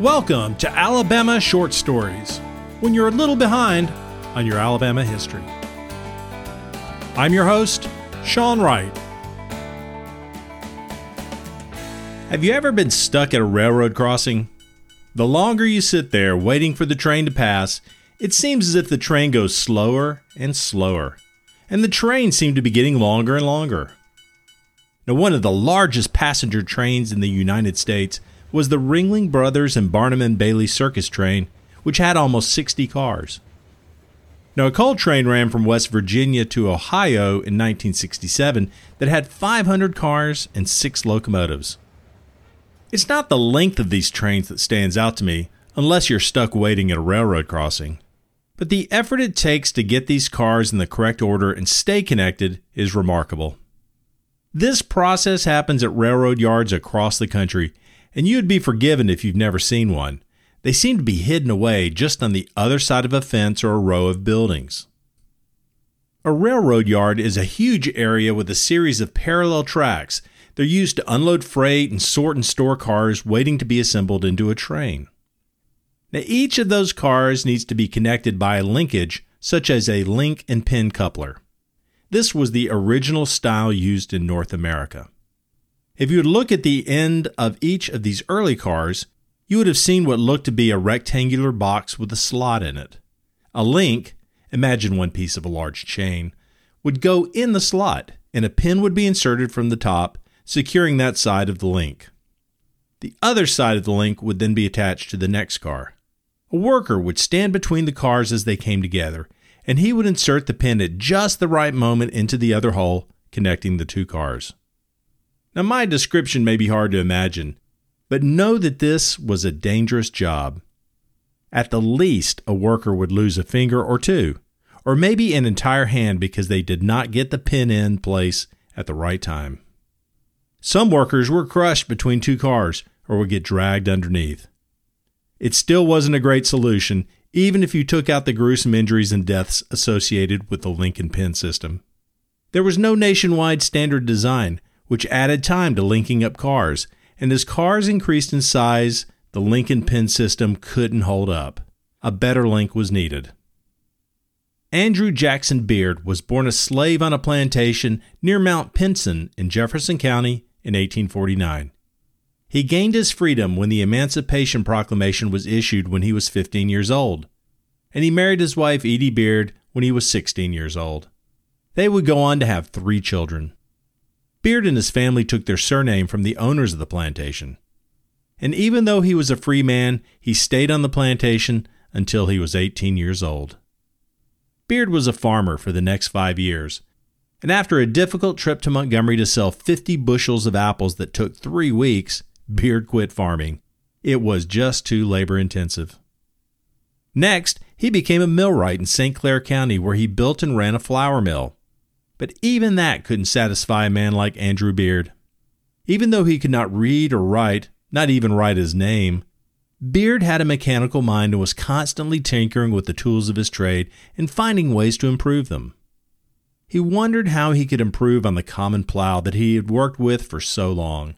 Welcome to Alabama Short Stories, when you're a little behind on your Alabama history. I'm your host, Sean Wright. Have you ever been stuck at a railroad crossing? The longer you sit there waiting for the train to pass, it seems as if the train goes slower and slower, and the trains seem to be getting longer and longer. Now, one of the largest passenger trains in the United States was the Ringling Brothers and Barnum and Bailey circus train, which had almost 60 cars. Now, a coal train ran from West Virginia to Ohio in 1967 that had 500 cars and six locomotives. It's not the length of these trains that stands out to me, unless you're stuck waiting at a railroad crossing. But the effort it takes to get these cars in the correct order and stay connected is remarkable. This process happens at railroad yards across the country, and you'd be forgiven if you've never seen one. They seem to be hidden away just on the other side of a fence or a row of buildings. A railroad yard is a huge area with a series of parallel tracks. They're used to unload freight and sort and store cars waiting to be assembled into a train. Now, each of those cars needs to be connected by a linkage, such as a link and pin coupler. This was the original style used in North America. If you would look at the end of each of these early cars, you would have seen what looked to be a rectangular box with a slot in it. A link, imagine one piece of a large chain, would go in the slot, and a pin would be inserted from the top, securing that side of the link. The other side of the link would then be attached to the next car. A worker would stand between the cars as they came together, and he would insert the pin at just the right moment into the other hole, connecting the two cars. Now, my description may be hard to imagine, but know that this was a dangerous job. At the least, a worker would lose a finger or two, or maybe an entire hand because they did not get the pin in place at the right time. Some workers were crushed between two cars or would get dragged underneath. It still wasn't a great solution, even if you took out the gruesome injuries and deaths associated with the link and pin system. There was no nationwide standard design, which added time to linking up cars, and as cars increased in size, the link and pin system couldn't hold up. A better link was needed. Andrew Jackson Beard was born a slave on a plantation near Mount Pinson in Jefferson County in 1849. He gained his freedom when the Emancipation Proclamation was issued when he was 15 years old, and he married his wife Edie Beard when he was 16 years old. They would go on to have three children. Beard and his family took their surname from the owners of the plantation. And even though he was a free man, he stayed on the plantation until he was 18 years old. Beard was a farmer for the next five years, and after a difficult trip to Montgomery to sell 50 bushels of apples that took three weeks, Beard quit farming. It was just too labor intensive. Next, he became a millwright in St. Clair County, where he built and ran a flour mill. But even that couldn't satisfy a man like Andrew Beard. Even though he could not read or write, not even write his name, Beard had a mechanical mind and was constantly tinkering with the tools of his trade and finding ways to improve them. He wondered how he could improve on the common plow that he had worked with for so long.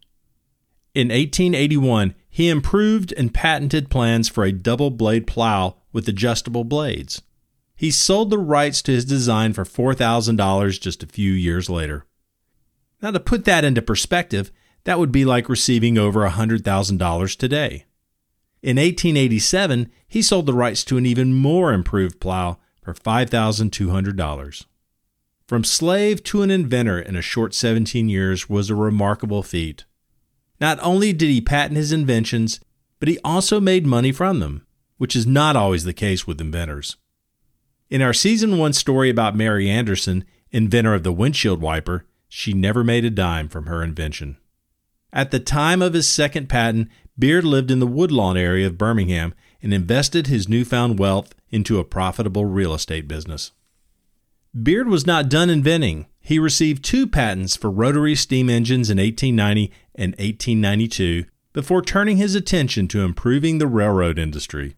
In 1881, he improved and patented plans for a double blade plow with adjustable blades. He sold the rights to his design for $4,000 just a few years later. Now, to put that into perspective, that would be like receiving over $100,000 today. In 1887, he sold the rights to an even more improved plow for $5,200. From slave to an inventor in a short 17 years was a remarkable feat. Not only did he patent his inventions, but he also made money from them, which is not always the case with inventors. In our season one story about Mary Anderson, inventor of the windshield wiper, she never made a dime from her invention. At the time of his second patent, Beard lived in the Woodlawn area of Birmingham and invested his newfound wealth into a profitable real estate business. Beard was not done inventing. He received two patents for rotary steam engines in 1890 and 1892 before turning his attention to improving the railroad industry.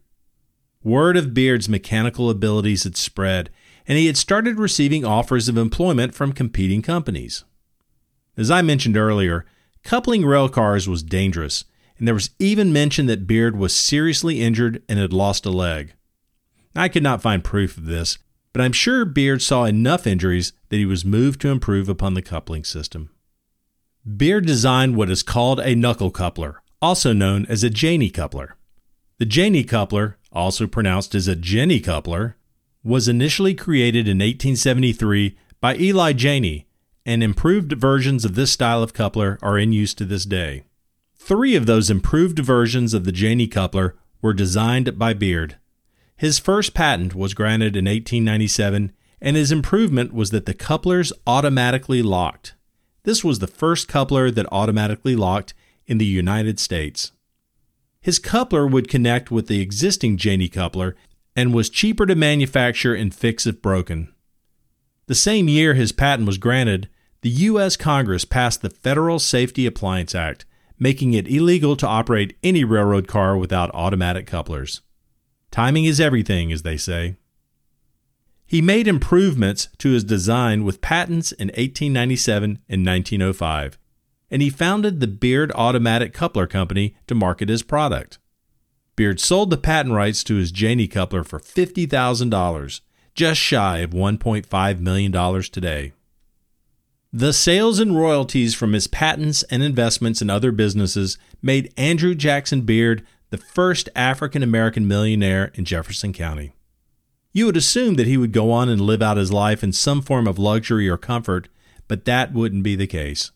Word of Beard's mechanical abilities had spread, and he had started receiving offers of employment from competing companies. As I mentioned earlier, coupling rail cars was dangerous, and there was even mention that Beard was seriously injured and had lost a leg. I could not find proof of this, but I'm sure Beard saw enough injuries that he was moved to improve upon the coupling system. Beard designed what is called a knuckle coupler, also known as a Janney coupler. The Janney coupler, also pronounced as a Jenny coupler, was initially created in 1873 by Eli Janney, and improved versions of this style of coupler are in use to this day. Three of those improved versions of the Janney coupler were designed by Beard. His first patent was granted in 1897, and his improvement was that the couplers automatically locked. This was the first coupler that automatically locked in the United States. His coupler would connect with the existing Janney coupler and was cheaper to manufacture and fix if broken. The same year his patent was granted, the U.S. Congress passed the Federal Safety Appliance Act, making it illegal to operate any railroad car without automatic couplers. Timing is everything, as they say. He made improvements to his design with patents in 1897 and 1905, and he founded the Beard Automatic Coupler Company to market his product. Beard sold the patent rights to his Janney coupler for $50,000, just shy of $1.5 million today. The sales and royalties from his patents and investments in other businesses made Andrew Jackson Beard the first African American millionaire in Jefferson County. You would assume that he would go on and live out his life in some form of luxury or comfort, but that wouldn't be the case.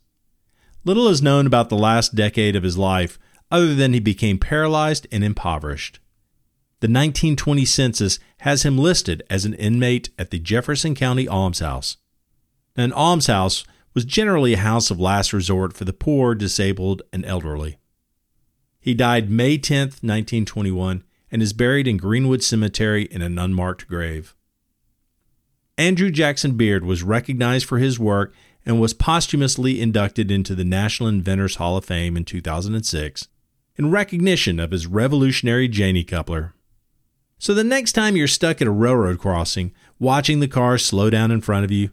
Little is known about the last decade of his life other than he became paralyzed and impoverished. The 1920 census has him listed as an inmate at the Jefferson County Almshouse. An almshouse was generally a house of last resort for the poor, disabled, and elderly. He died May 10, 1921, and is buried in Greenwood Cemetery in an unmarked grave. Andrew Jackson Beard was recognized for his work and was posthumously inducted into the National Inventors Hall of Fame in 2006 in recognition of his revolutionary Janney coupler. So the next time you're stuck at a railroad crossing, watching the cars slow down in front of you,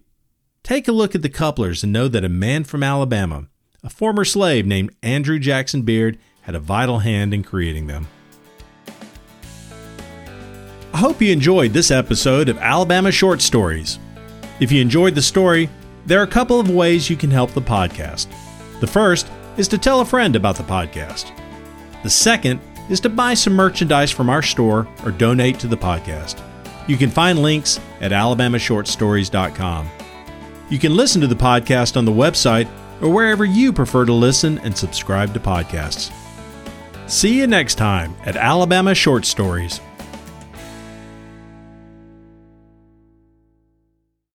take a look at the couplers and know that a man from Alabama, a former slave named Andrew Jackson Beard, had a vital hand in creating them. I hope you enjoyed this episode of Alabama Short Stories. If you enjoyed the story, there are a couple of ways you can help the podcast. The first is to tell a friend about the podcast. The second is to buy some merchandise from our store or donate to the podcast. You can find links at alabamashortstories.com. You can listen to the podcast on the website or wherever you prefer to listen and subscribe to podcasts. See you next time at Alabama Short Stories.